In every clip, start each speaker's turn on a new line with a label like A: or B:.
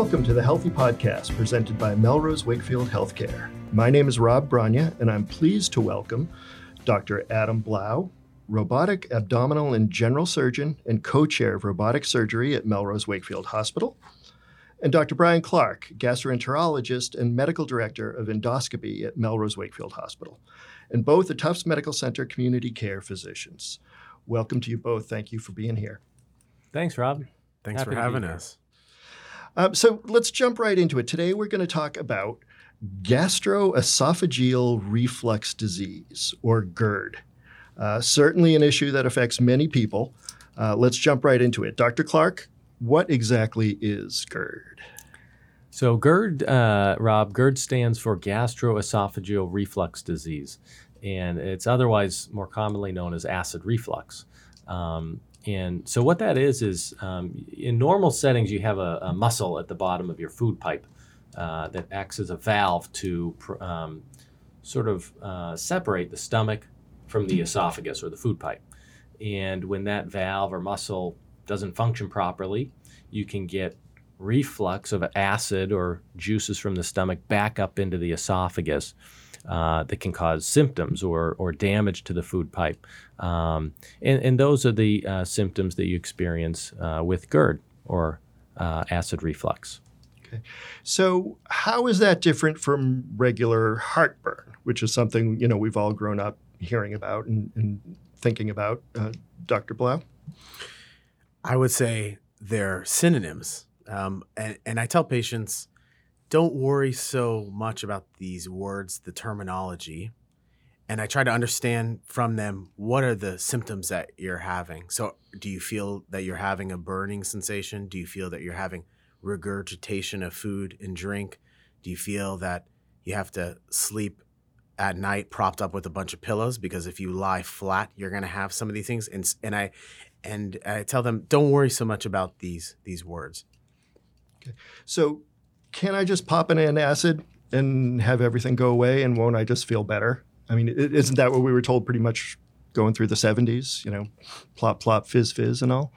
A: Welcome to the Healthy Podcast presented by Melrose Wakefield Healthcare. My name is Rob Branya, and I'm pleased to welcome Dr. Adam Blau, robotic abdominal and general surgeon and co chair of robotic surgery at Melrose Wakefield Hospital, and Dr. Brian Clark, gastroenterologist and medical director of endoscopy at Melrose Wakefield Hospital, and both the Tufts Medical Center community care physicians. Welcome to you both. Thank you for being here.
B: Thanks, Rob.
C: Thanks
B: Happy
C: for
B: to be
C: having
B: here.
C: us.
A: Um, so let's jump right into it. Today we're going to talk about gastroesophageal reflux disease, or GERD. Uh, certainly an issue that affects many people. Uh, let's jump right into it. Dr. Clark, what exactly is GERD?
B: So GERD, uh, Rob, GERD stands for gastroesophageal reflux disease, and it's otherwise more commonly known as acid reflux. Um, and so what that is is um, in normal settings you have a, a muscle at the bottom of your food pipe uh, that acts as a valve to pr- um, sort of uh, separate the stomach from the esophagus or the food pipe. And when that valve or muscle doesn't function properly, you can get reflux of acid or juices from the stomach back up into the esophagus uh, that can cause symptoms or, or damage to the food pipe. Um, and, and those are the uh, symptoms that you experience uh, with GERD or uh, acid reflux. Okay.
A: So, how is that different from regular heartburn, which is something you know we've all grown up hearing about and, and thinking about? Uh, Dr. Blau?
C: I would say they're synonyms. Um, and, and I tell patients, don't worry so much about these words, the terminology. And I try to understand from them what are the symptoms that you're having. So, do you feel that you're having a burning sensation? Do you feel that you're having regurgitation of food and drink? Do you feel that you have to sleep at night propped up with a bunch of pillows because if you lie flat, you're going to have some of these things. And and I and I tell them, don't worry so much about these these words. Okay.
A: So, can I just pop an antacid and have everything go away, and won't I just feel better? I mean, isn't that what we were told pretty much going through the 70s? You know, plop, plop, fizz, fizz, and all?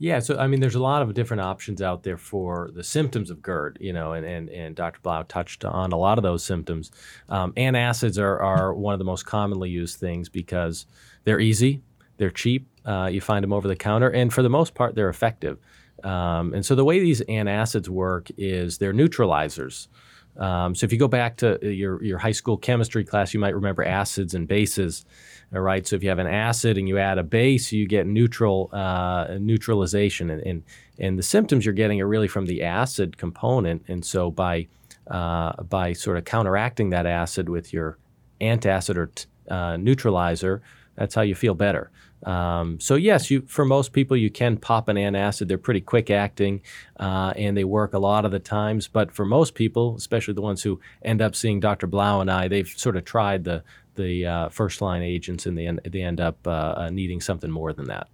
B: Yeah, so I mean, there's a lot of different options out there for the symptoms of GERD, you know, and, and, and Dr. Blau touched on a lot of those symptoms. Um, antacids are, are one of the most commonly used things because they're easy, they're cheap, uh, you find them over the counter, and for the most part, they're effective. Um, and so the way these antacids work is they're neutralizers. Um, so if you go back to your, your high school chemistry class, you might remember acids and bases. All right. So if you have an acid and you add a base, you get neutral uh, neutralization, and, and and the symptoms you're getting are really from the acid component. And so by uh, by sort of counteracting that acid with your antacid or t- uh, neutralizer, that's how you feel better. Um, so yes, you for most people you can pop an antacid. They're pretty quick acting, uh, and they work a lot of the times. But for most people, especially the ones who end up seeing Dr. Blau and I, they've sort of tried the the uh, first line agents, and they end, they end up uh, uh, needing something more than that.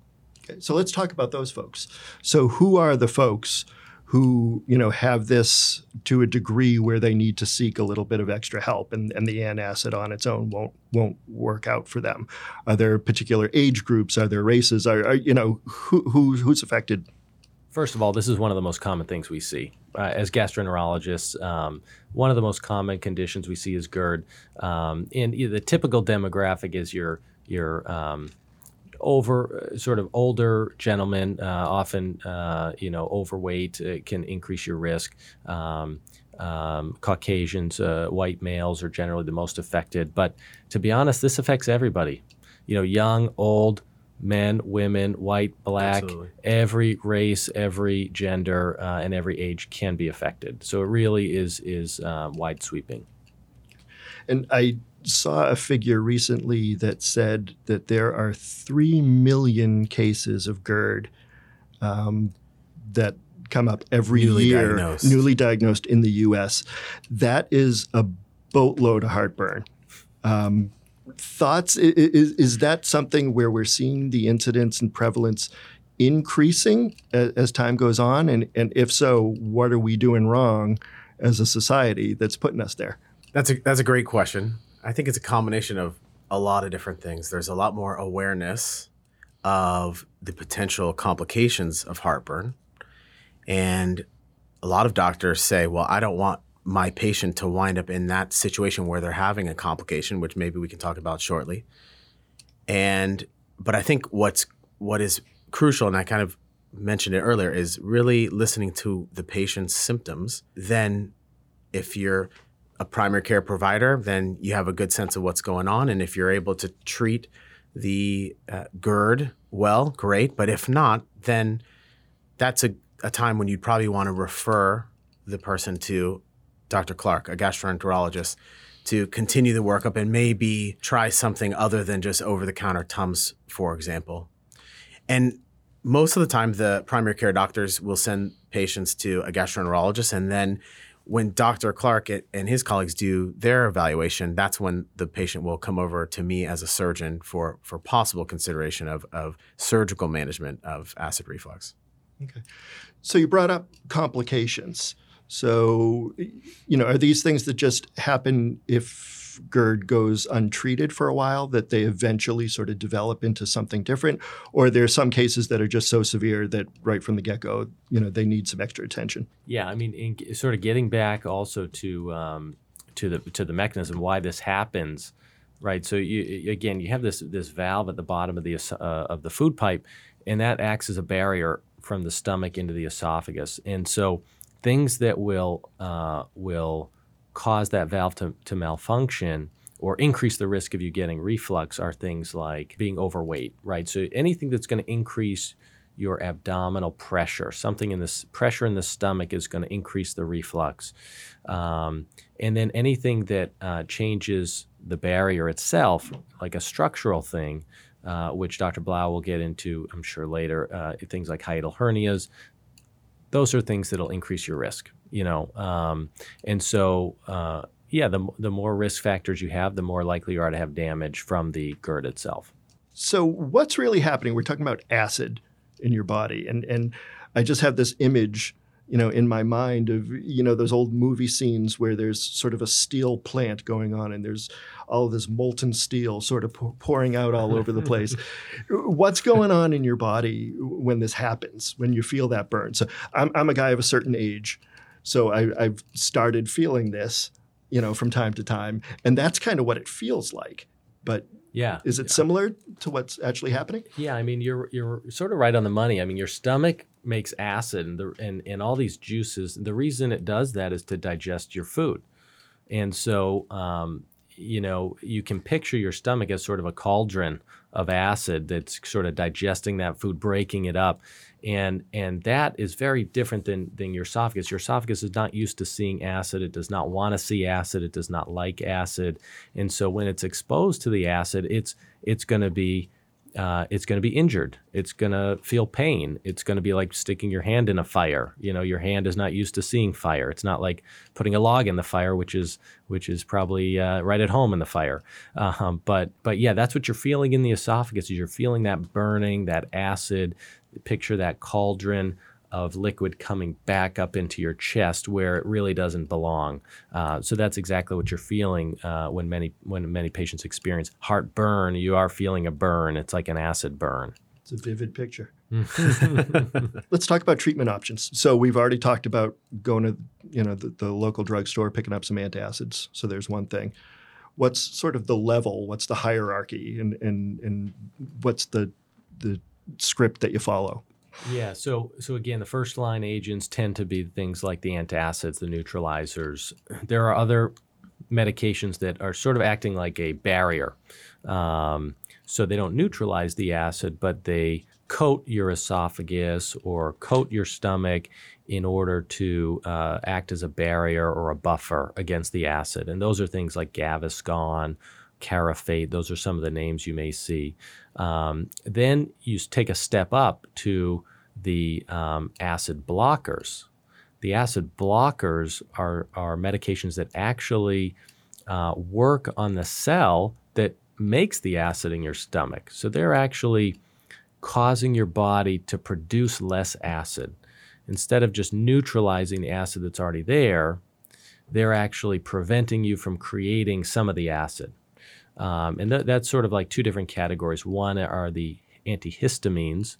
A: Okay, so let's talk about those folks. So, who are the folks who you know have this to a degree where they need to seek a little bit of extra help, and, and the antacid on its own won't won't work out for them? Are there particular age groups? Are there races? Are, are you know who, who who's affected?
B: First of all, this is one of the most common things we see uh, as gastroenterologists. Um, one of the most common conditions we see is GERD, um, and the typical demographic is your your um, over uh, sort of older gentlemen, uh, often uh, you know overweight uh, can increase your risk. Um, um, Caucasians, uh, white males are generally the most affected, but to be honest, this affects everybody. You know, young, old, men, women, white, black,
C: Absolutely.
B: every race, every gender, uh, and every age can be affected. So it really is is uh, wide sweeping.
A: And I saw a figure recently that said that there are three million cases of GERD um, that come up every
C: Newly
A: year,
C: diagnosed.
A: newly diagnosed in the U.S. That is a boatload of heartburn. Um, thoughts? Is, is that something where we're seeing the incidence and prevalence increasing as, as time goes on? And, and if so, what are we doing wrong as a society that's putting us there?
C: That's a that's a great question. I think it's a combination of a lot of different things. There's a lot more awareness of the potential complications of heartburn, and a lot of doctors say, well, I don't want my patient to wind up in that situation where they're having a complication, which maybe we can talk about shortly. And but I think what's what is crucial, and I kind of mentioned it earlier, is really listening to the patient's symptoms. Then, if you're a primary care provider, then you have a good sense of what's going on, and if you're able to treat the uh, GERD well, great. But if not, then that's a, a time when you'd probably want to refer the person to Dr. Clark, a gastroenterologist, to continue the workup and maybe try something other than just over the counter Tums, for example. And most of the time, the primary care doctors will send patients to a gastroenterologist. And then when Dr. Clark and his colleagues do their evaluation, that's when the patient will come over to me as a surgeon for, for possible consideration of, of surgical management of acid reflux.
A: Okay. So you brought up complications. So, you know, are these things that just happen if GERD goes untreated for a while, that they eventually sort of develop into something different? Or there are some cases that are just so severe that right from the get go, you know, they need some extra attention?
B: Yeah, I mean, in, sort of getting back also to, um, to, the, to the mechanism, why this happens. Right. So you, again, you have this this valve at the bottom of the uh, of the food pipe, and that acts as a barrier from the stomach into the esophagus. And so things that will uh, will cause that valve to, to malfunction or increase the risk of you getting reflux are things like being overweight, right? So anything that's going to increase your abdominal pressure, something in this pressure in the stomach is going to increase the reflux. Um, and then anything that uh, changes the barrier itself, like a structural thing, uh, which Dr. Blau will get into, I'm sure later, uh, things like hiatal hernias, those are things that'll increase your risk, you know. Um, and so, uh, yeah, the, the more risk factors you have, the more likely you are to have damage from the GERD itself.
A: So, what's really happening? We're talking about acid in your body, and and I just have this image you know, in my mind of, you know, those old movie scenes where there's sort of a steel plant going on and there's all this molten steel sort of pouring out all over the place. What's going on in your body when this happens, when you feel that burn? So I'm, I'm a guy of a certain age. So I, I've started feeling this, you know, from time to time. And that's kind of what it feels like. But
B: yeah.
A: Is it similar to what's actually happening?
B: Yeah, I mean you're you're sort of right on the money. I mean your stomach makes acid and the, and and all these juices. The reason it does that is to digest your food. And so um, you know, you can picture your stomach as sort of a cauldron of acid that's sort of digesting that food, breaking it up. And, and that is very different than, than your esophagus. Your esophagus is not used to seeing acid. It does not want to see acid. It does not like acid. And so when it's exposed to the acid, it's, it's going to be uh, it's going to be injured. It's going to feel pain. It's going to be like sticking your hand in a fire. You know, your hand is not used to seeing fire. It's not like putting a log in the fire, which is which is probably uh, right at home in the fire. Um, but but yeah, that's what you're feeling in the esophagus. Is you're feeling that burning, that acid. Picture that cauldron of liquid coming back up into your chest where it really doesn't belong. Uh, so that's exactly what you're feeling uh, when many when many patients experience heartburn. You are feeling a burn. It's like an acid burn.
A: It's a vivid picture. Let's talk about treatment options. So we've already talked about going to you know the, the local drugstore, picking up some antacids. So there's one thing. What's sort of the level? What's the hierarchy? And and and what's the the script that you follow?
B: Yeah. So so again, the first line agents tend to be things like the antacids, the neutralizers. There are other medications that are sort of acting like a barrier. Um, so they don't neutralize the acid, but they coat your esophagus or coat your stomach in order to uh, act as a barrier or a buffer against the acid. And those are things like Gaviscon, Carafate. Those are some of the names you may see. Um, then you take a step up to the um, acid blockers. The acid blockers are, are medications that actually uh, work on the cell that makes the acid in your stomach. So they're actually causing your body to produce less acid. Instead of just neutralizing the acid that's already there, they're actually preventing you from creating some of the acid. Um, and th- that's sort of like two different categories. One are the antihistamines.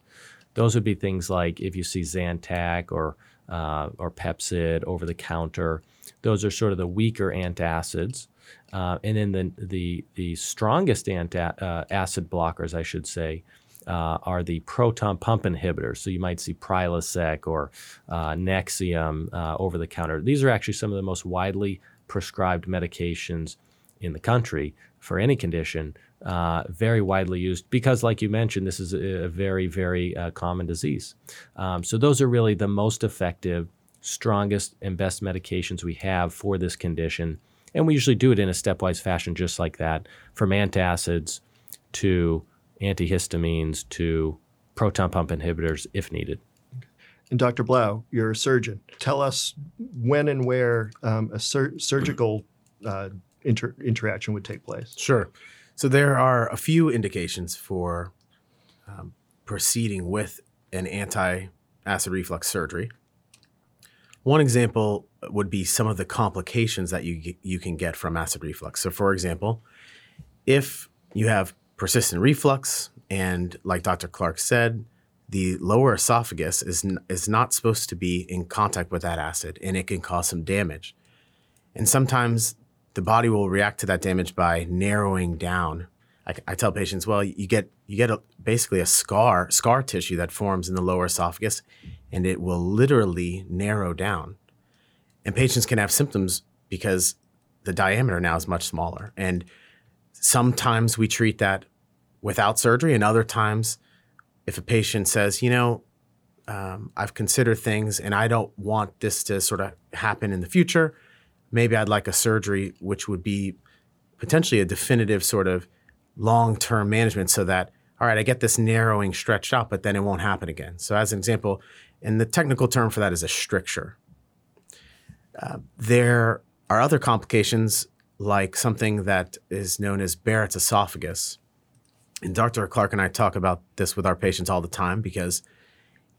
B: Those would be things like if you see Zantac or uh, or Pepcid over the counter. Those are sort of the weaker antacids. Uh, and then the, the, the strongest anti- uh, acid blockers, I should say, uh, are the proton pump inhibitors. So you might see Prilosec or uh, Nexium uh, over the counter. These are actually some of the most widely prescribed medications in the country for any condition. Uh, very widely used because, like you mentioned, this is a, very, very uh, common disease. Um, so, those are really the most effective, strongest, and best medications we have for this condition. And we usually do it in a stepwise fashion, just like that, from antacids to antihistamines to proton pump inhibitors if needed.
A: And Dr. Blau, you're a surgeon. Tell us when and where um, a sur- surgical uh, inter- interaction would take place.
C: Sure. So there are a few indications for um, proceeding with an anti-acid reflux surgery. One example would be some of the complications that you you can get from acid reflux. So, for example, if you have persistent reflux, and like Dr. Clark said, the lower esophagus is, n- is not supposed to be in contact with that acid and it can cause some damage. And sometimes the body will react to that damage by narrowing down. I, I tell patients, well, you get you get a, basically a scar scar tissue that forms in the lower esophagus, and it will literally narrow down. And patients can have symptoms because the diameter now is much smaller. And sometimes we treat that without surgery, and other times, if a patient says, you know, um, I've considered things and I don't want this to sort of happen in the future, maybe I'd like a surgery which would be potentially a definitive sort of long term management so that, all right, I get this narrowing stretched out, but then it won't happen again. So, as an example, and the technical term for that is a stricture. Uh, there are other complications like something that is known as Barrett's esophagus. And Dr. Clark and I talk about this with our patients all the time because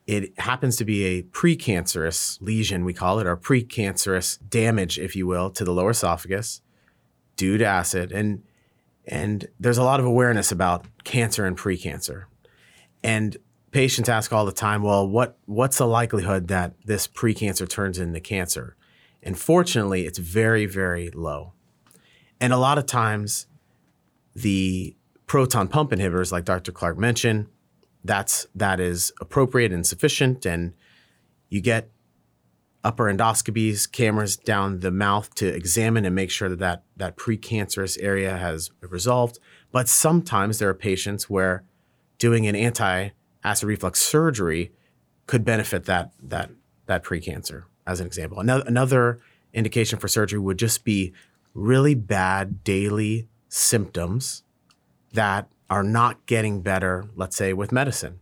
C: it happens to be a precancerous lesion, we call it, or precancerous damage, if you will, to the lower esophagus due to acid. And and there's a lot of awareness about cancer and precancer. And patients ask all the time, well, what what's the likelihood that this precancer turns into cancer? And fortunately, it's very, very low. And a lot of times, the proton pump inhibitors, like Dr. Clark mentioned, that's that is appropriate and sufficient. And you get upper endoscopies, cameras down the mouth to examine and make sure that that, that precancerous area has resolved. But sometimes there are patients where doing an anti-acid reflux surgery could benefit that that that precancer, as an example. Another, another indication for surgery would just be really bad daily symptoms that are not getting better, let's say with medicine.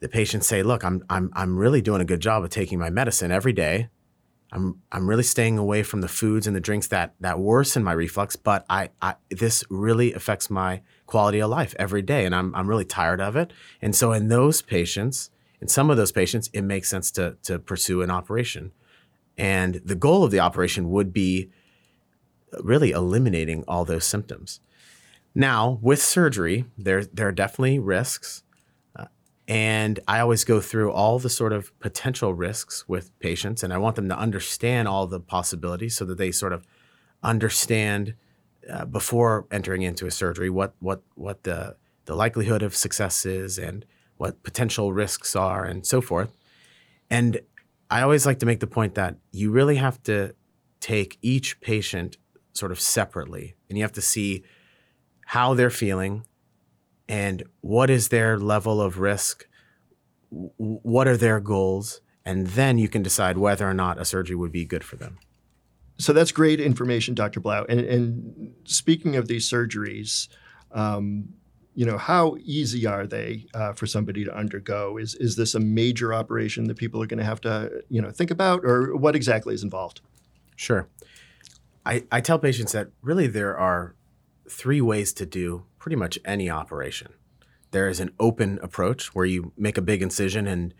C: The patients say, look, I'm, I'm, I'm really doing a good job of taking my medicine every day. I'm, I'm really staying away from the foods and the drinks that, that worsen my reflux, but I, I, this really affects my quality of life every day. And I'm, I'm really tired of it. And so in those patients, in some of those patients, it makes sense to, to pursue an operation. And the goal of the operation would be really eliminating all those symptoms. Now, with surgery, there, there are definitely risks. Uh, and I always go through all the sort of potential risks with patients, and I want them to understand all the possibilities so that they sort of understand uh, before entering into a surgery what, what, what the, the likelihood of success is and what potential risks are and so forth. And I always like to make the point that you really have to take each patient sort of separately and you have to see how they're feeling and what is their level of risk, what are their goals, and then you can decide whether or not a surgery would be good for them.
A: So that's great information, Dr. Blau. And, and speaking of these surgeries, um, you know, how easy are they uh, for somebody to undergo? Is is this a major operation that people are going to have to, you know, think about, or what exactly is involved?
C: Sure. I, I tell patients that really there are three ways to do pretty much any operation. There is an open approach where you make a big incision and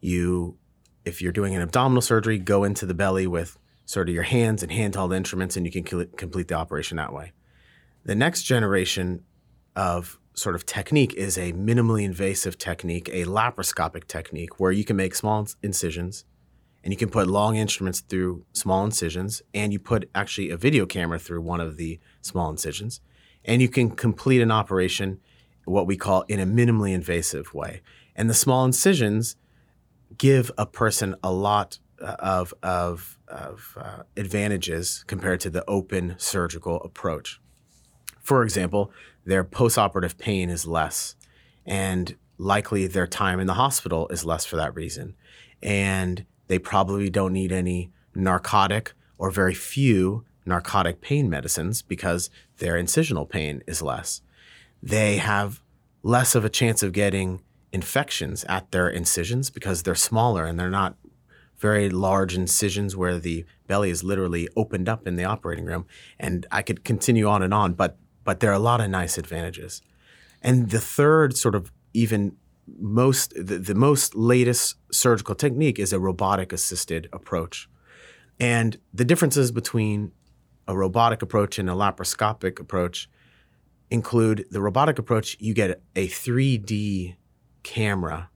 C: you, if you're doing an abdominal surgery, go into the belly with sort of your hands and handheld instruments and you can complete the operation that way. The next generation of sort of technique is a minimally invasive technique, a laparoscopic technique, where you can make small incisions and you can put long instruments through small incisions, and you put actually a video camera through one of the small incisions, and you can complete an operation what we call in a minimally invasive way. And the small incisions give a person a lot uh, of, of, of uh, advantages compared to the open surgical approach. For example, their postoperative pain is less, and likely their time in the hospital is less for that reason. And they probably don't need any narcotic or very few narcotic pain medicines because their incisional pain is less. They have less of a chance of getting infections at their incisions because they're smaller and they're not very large incisions where the belly is literally opened up in the operating room. And I could continue on and on, but but there are a lot of nice advantages. And the third sort of even most the, the most latest surgical technique is a robotic assisted approach. And the differences between a robotic approach and a laparoscopic approach include the robotic approach, you get a 3D camera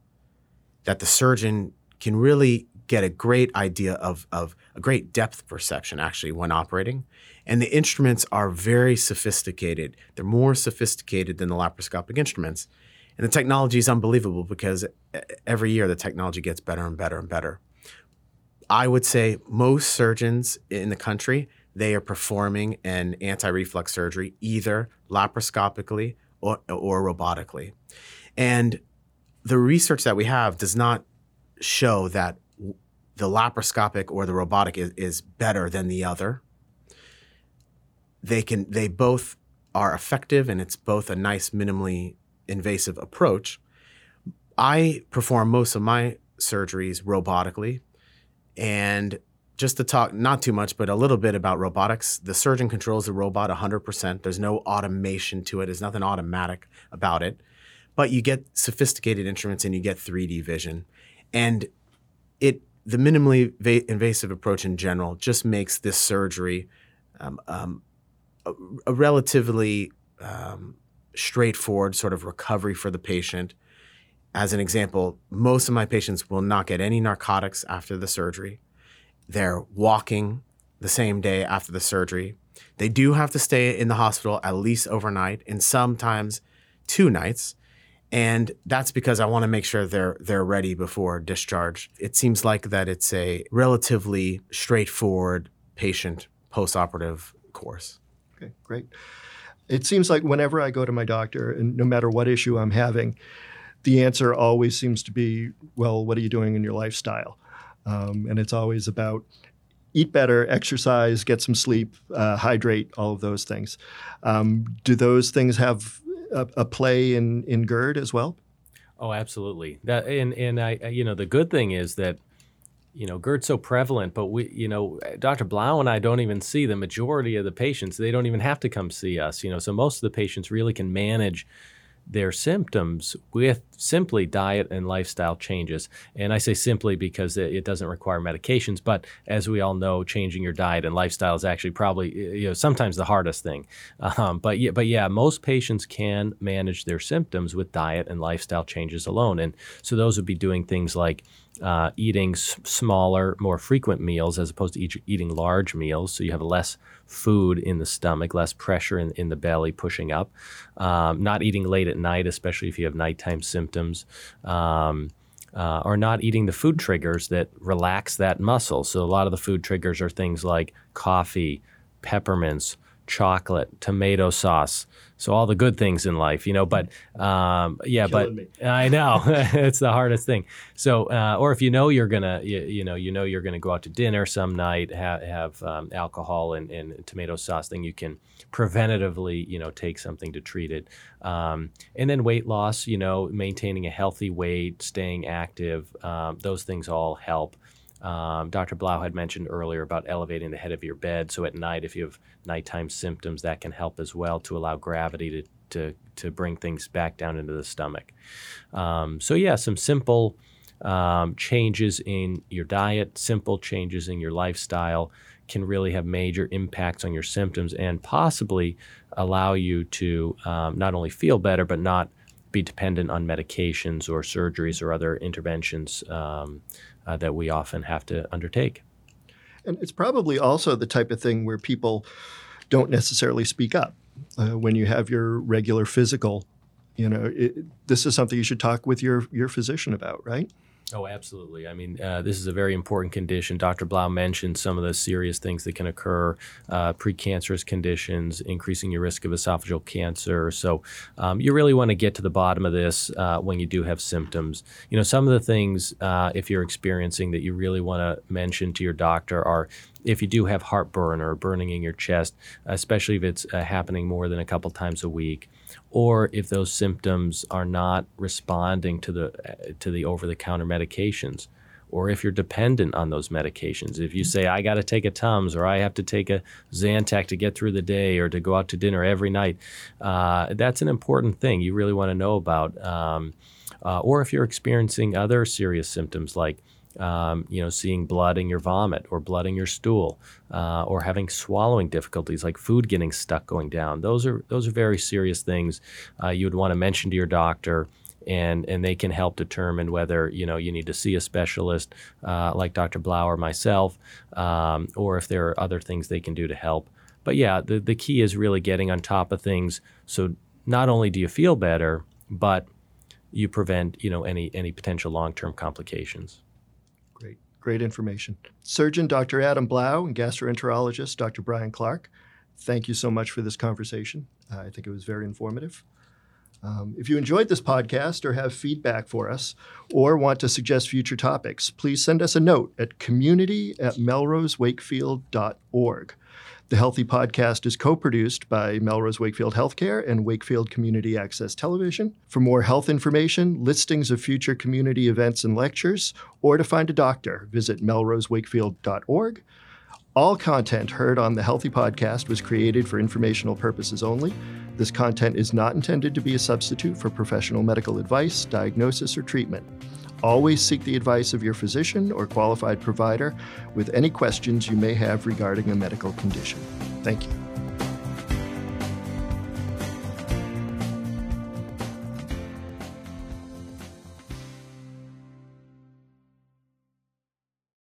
C: that the surgeon can really get a great idea of, of a great depth perception actually when operating. And the instruments are very sophisticated. They're more sophisticated than the laparoscopic instruments. And the technology is unbelievable because every year the technology gets better and better and better. I would say most surgeons in the country, they are performing an anti-reflux surgery either laparoscopically or, or robotically. And the research that we have does not show that the laparoscopic or the robotic is, is better than the other. They can they both are effective and it's both a nice minimally invasive approach. I perform most of my surgeries robotically. And just to talk, not too much, but a little bit about robotics, the surgeon controls the robot 100%. There's no automation to it, there's nothing automatic about it. But you get sophisticated instruments and you get 3D vision. And it the minimally va- invasive approach in general just makes this surgery um, um, a, a, relatively um, straightforward sort of recovery for the patient. As an example, most of my patients will not get any narcotics after the surgery. They're walking the same day after the surgery. They do have to stay in the hospital at least overnight and sometimes two nights. And that's because I want to make sure they're they're ready before discharge. It seems like that it's a relatively straightforward patient postoperative course.
A: Okay, great. It seems like whenever I go to my doctor, and no matter what issue I'm having, the answer always seems to be, well, what are you doing in your lifestyle? Um, and it's always about eat better, exercise, get some sleep, uh, hydrate, all of those things. Um, do those things have a, a, play in, in GERD as well?
B: Oh, absolutely. That and and I, you know, the good thing is that you know, GERD's so prevalent, but we, you know, Dr. Blau and I don't even see the majority of the patients. They don't even have to come see us, you know. So most of the patients really can manage their symptoms with simply diet and lifestyle changes. And I say simply because it doesn't require medications, but as we all know, changing your diet and lifestyle is actually probably you know sometimes the hardest thing. Um, but yeah, but yeah, most patients can manage their symptoms with diet and lifestyle changes alone. And so those would be doing things like uh, eating s- smaller, more frequent meals as opposed to eat, eating large meals. So you have less food in the stomach, less pressure in, in the belly pushing up. Um, not eating late at night, especially if you have nighttime symptoms. Um, uh, or not eating the food triggers that relax that muscle. So a lot of the food triggers are things like coffee, peppermints, chocolate, tomato sauce. So all the good things in life, you know. But um, yeah, Killing but me. I know it's the hardest thing. So, uh, or if you know you're gonna, you, you, know, you know you're gonna go out to dinner some night, have, have um, alcohol and, and, tomato sauce, then you can preventatively, you know, take something to treat it. Um, and then weight loss, you know, maintaining a healthy weight, staying active, um, those things all help. Um, Dr. Blau had mentioned earlier about elevating the head of your bed. So at night, if you have nighttime symptoms, that can help as well to allow gravity to, to, to bring things back down into the stomach. Um, so, yeah, some simple um, changes in your diet, simple changes in your lifestyle can really have major impacts on your symptoms and possibly allow you to um, not only feel better, but not be dependent on medications or surgeries or other interventions um, uh, that we often have to undertake.
A: And it's probably also the type of thing where people don't necessarily speak up. Uh, when you have your regular physical, you know, it, this is something you should talk with your, your physician about, right?
B: Oh, absolutely. I mean, uh, this is a very important condition. Dr. Blau mentioned some of the serious things that can occur uh, precancerous conditions, increasing your risk of esophageal cancer. So, um, you really want to get to the bottom of this uh, when you do have symptoms. You know, some of the things, uh, if you're experiencing, that you really want to mention to your doctor are if you do have heartburn or burning in your chest, especially if it's uh, happening more than a couple times a week or if those symptoms are not responding to the to the over the counter medications or if you're dependent on those medications. If you say i got to take a tums or i have to take a zantac to get through the day or to go out to dinner every night uh, that's an important thing you really want to know about um, uh, or if you're experiencing other serious symptoms like um, you know, seeing blood in your vomit or blood in your stool, uh, or having swallowing difficulties like food getting stuck going down. Those are those are very serious things uh, you would want to mention to your doctor. And, and they can help determine whether you know you need to see a specialist uh, like Dr. Blau or myself, um, or if there are other things they can do to help. But yeah, the, the key is really getting on top of things. So not only do you feel better, but you prevent you know any any potential long term complications.
A: Great information. Surgeon Dr. Adam Blau and gastroenterologist Dr. Brian Clark, thank you so much for this conversation. I think it was very informative. Um, if you enjoyed this podcast or have feedback for us or want to suggest future topics, please send us a note at community at melrosewakefield.org. The Healthy Podcast is co produced by Melrose Wakefield Healthcare and Wakefield Community Access Television. For more health information, listings of future community events and lectures, or to find a doctor, visit melrosewakefield.org. All content heard on the Healthy Podcast was created for informational purposes only. This content is not intended to be a substitute for professional medical advice, diagnosis, or treatment. Always seek the advice of your physician or qualified provider with any questions you may have regarding a medical condition. Thank you.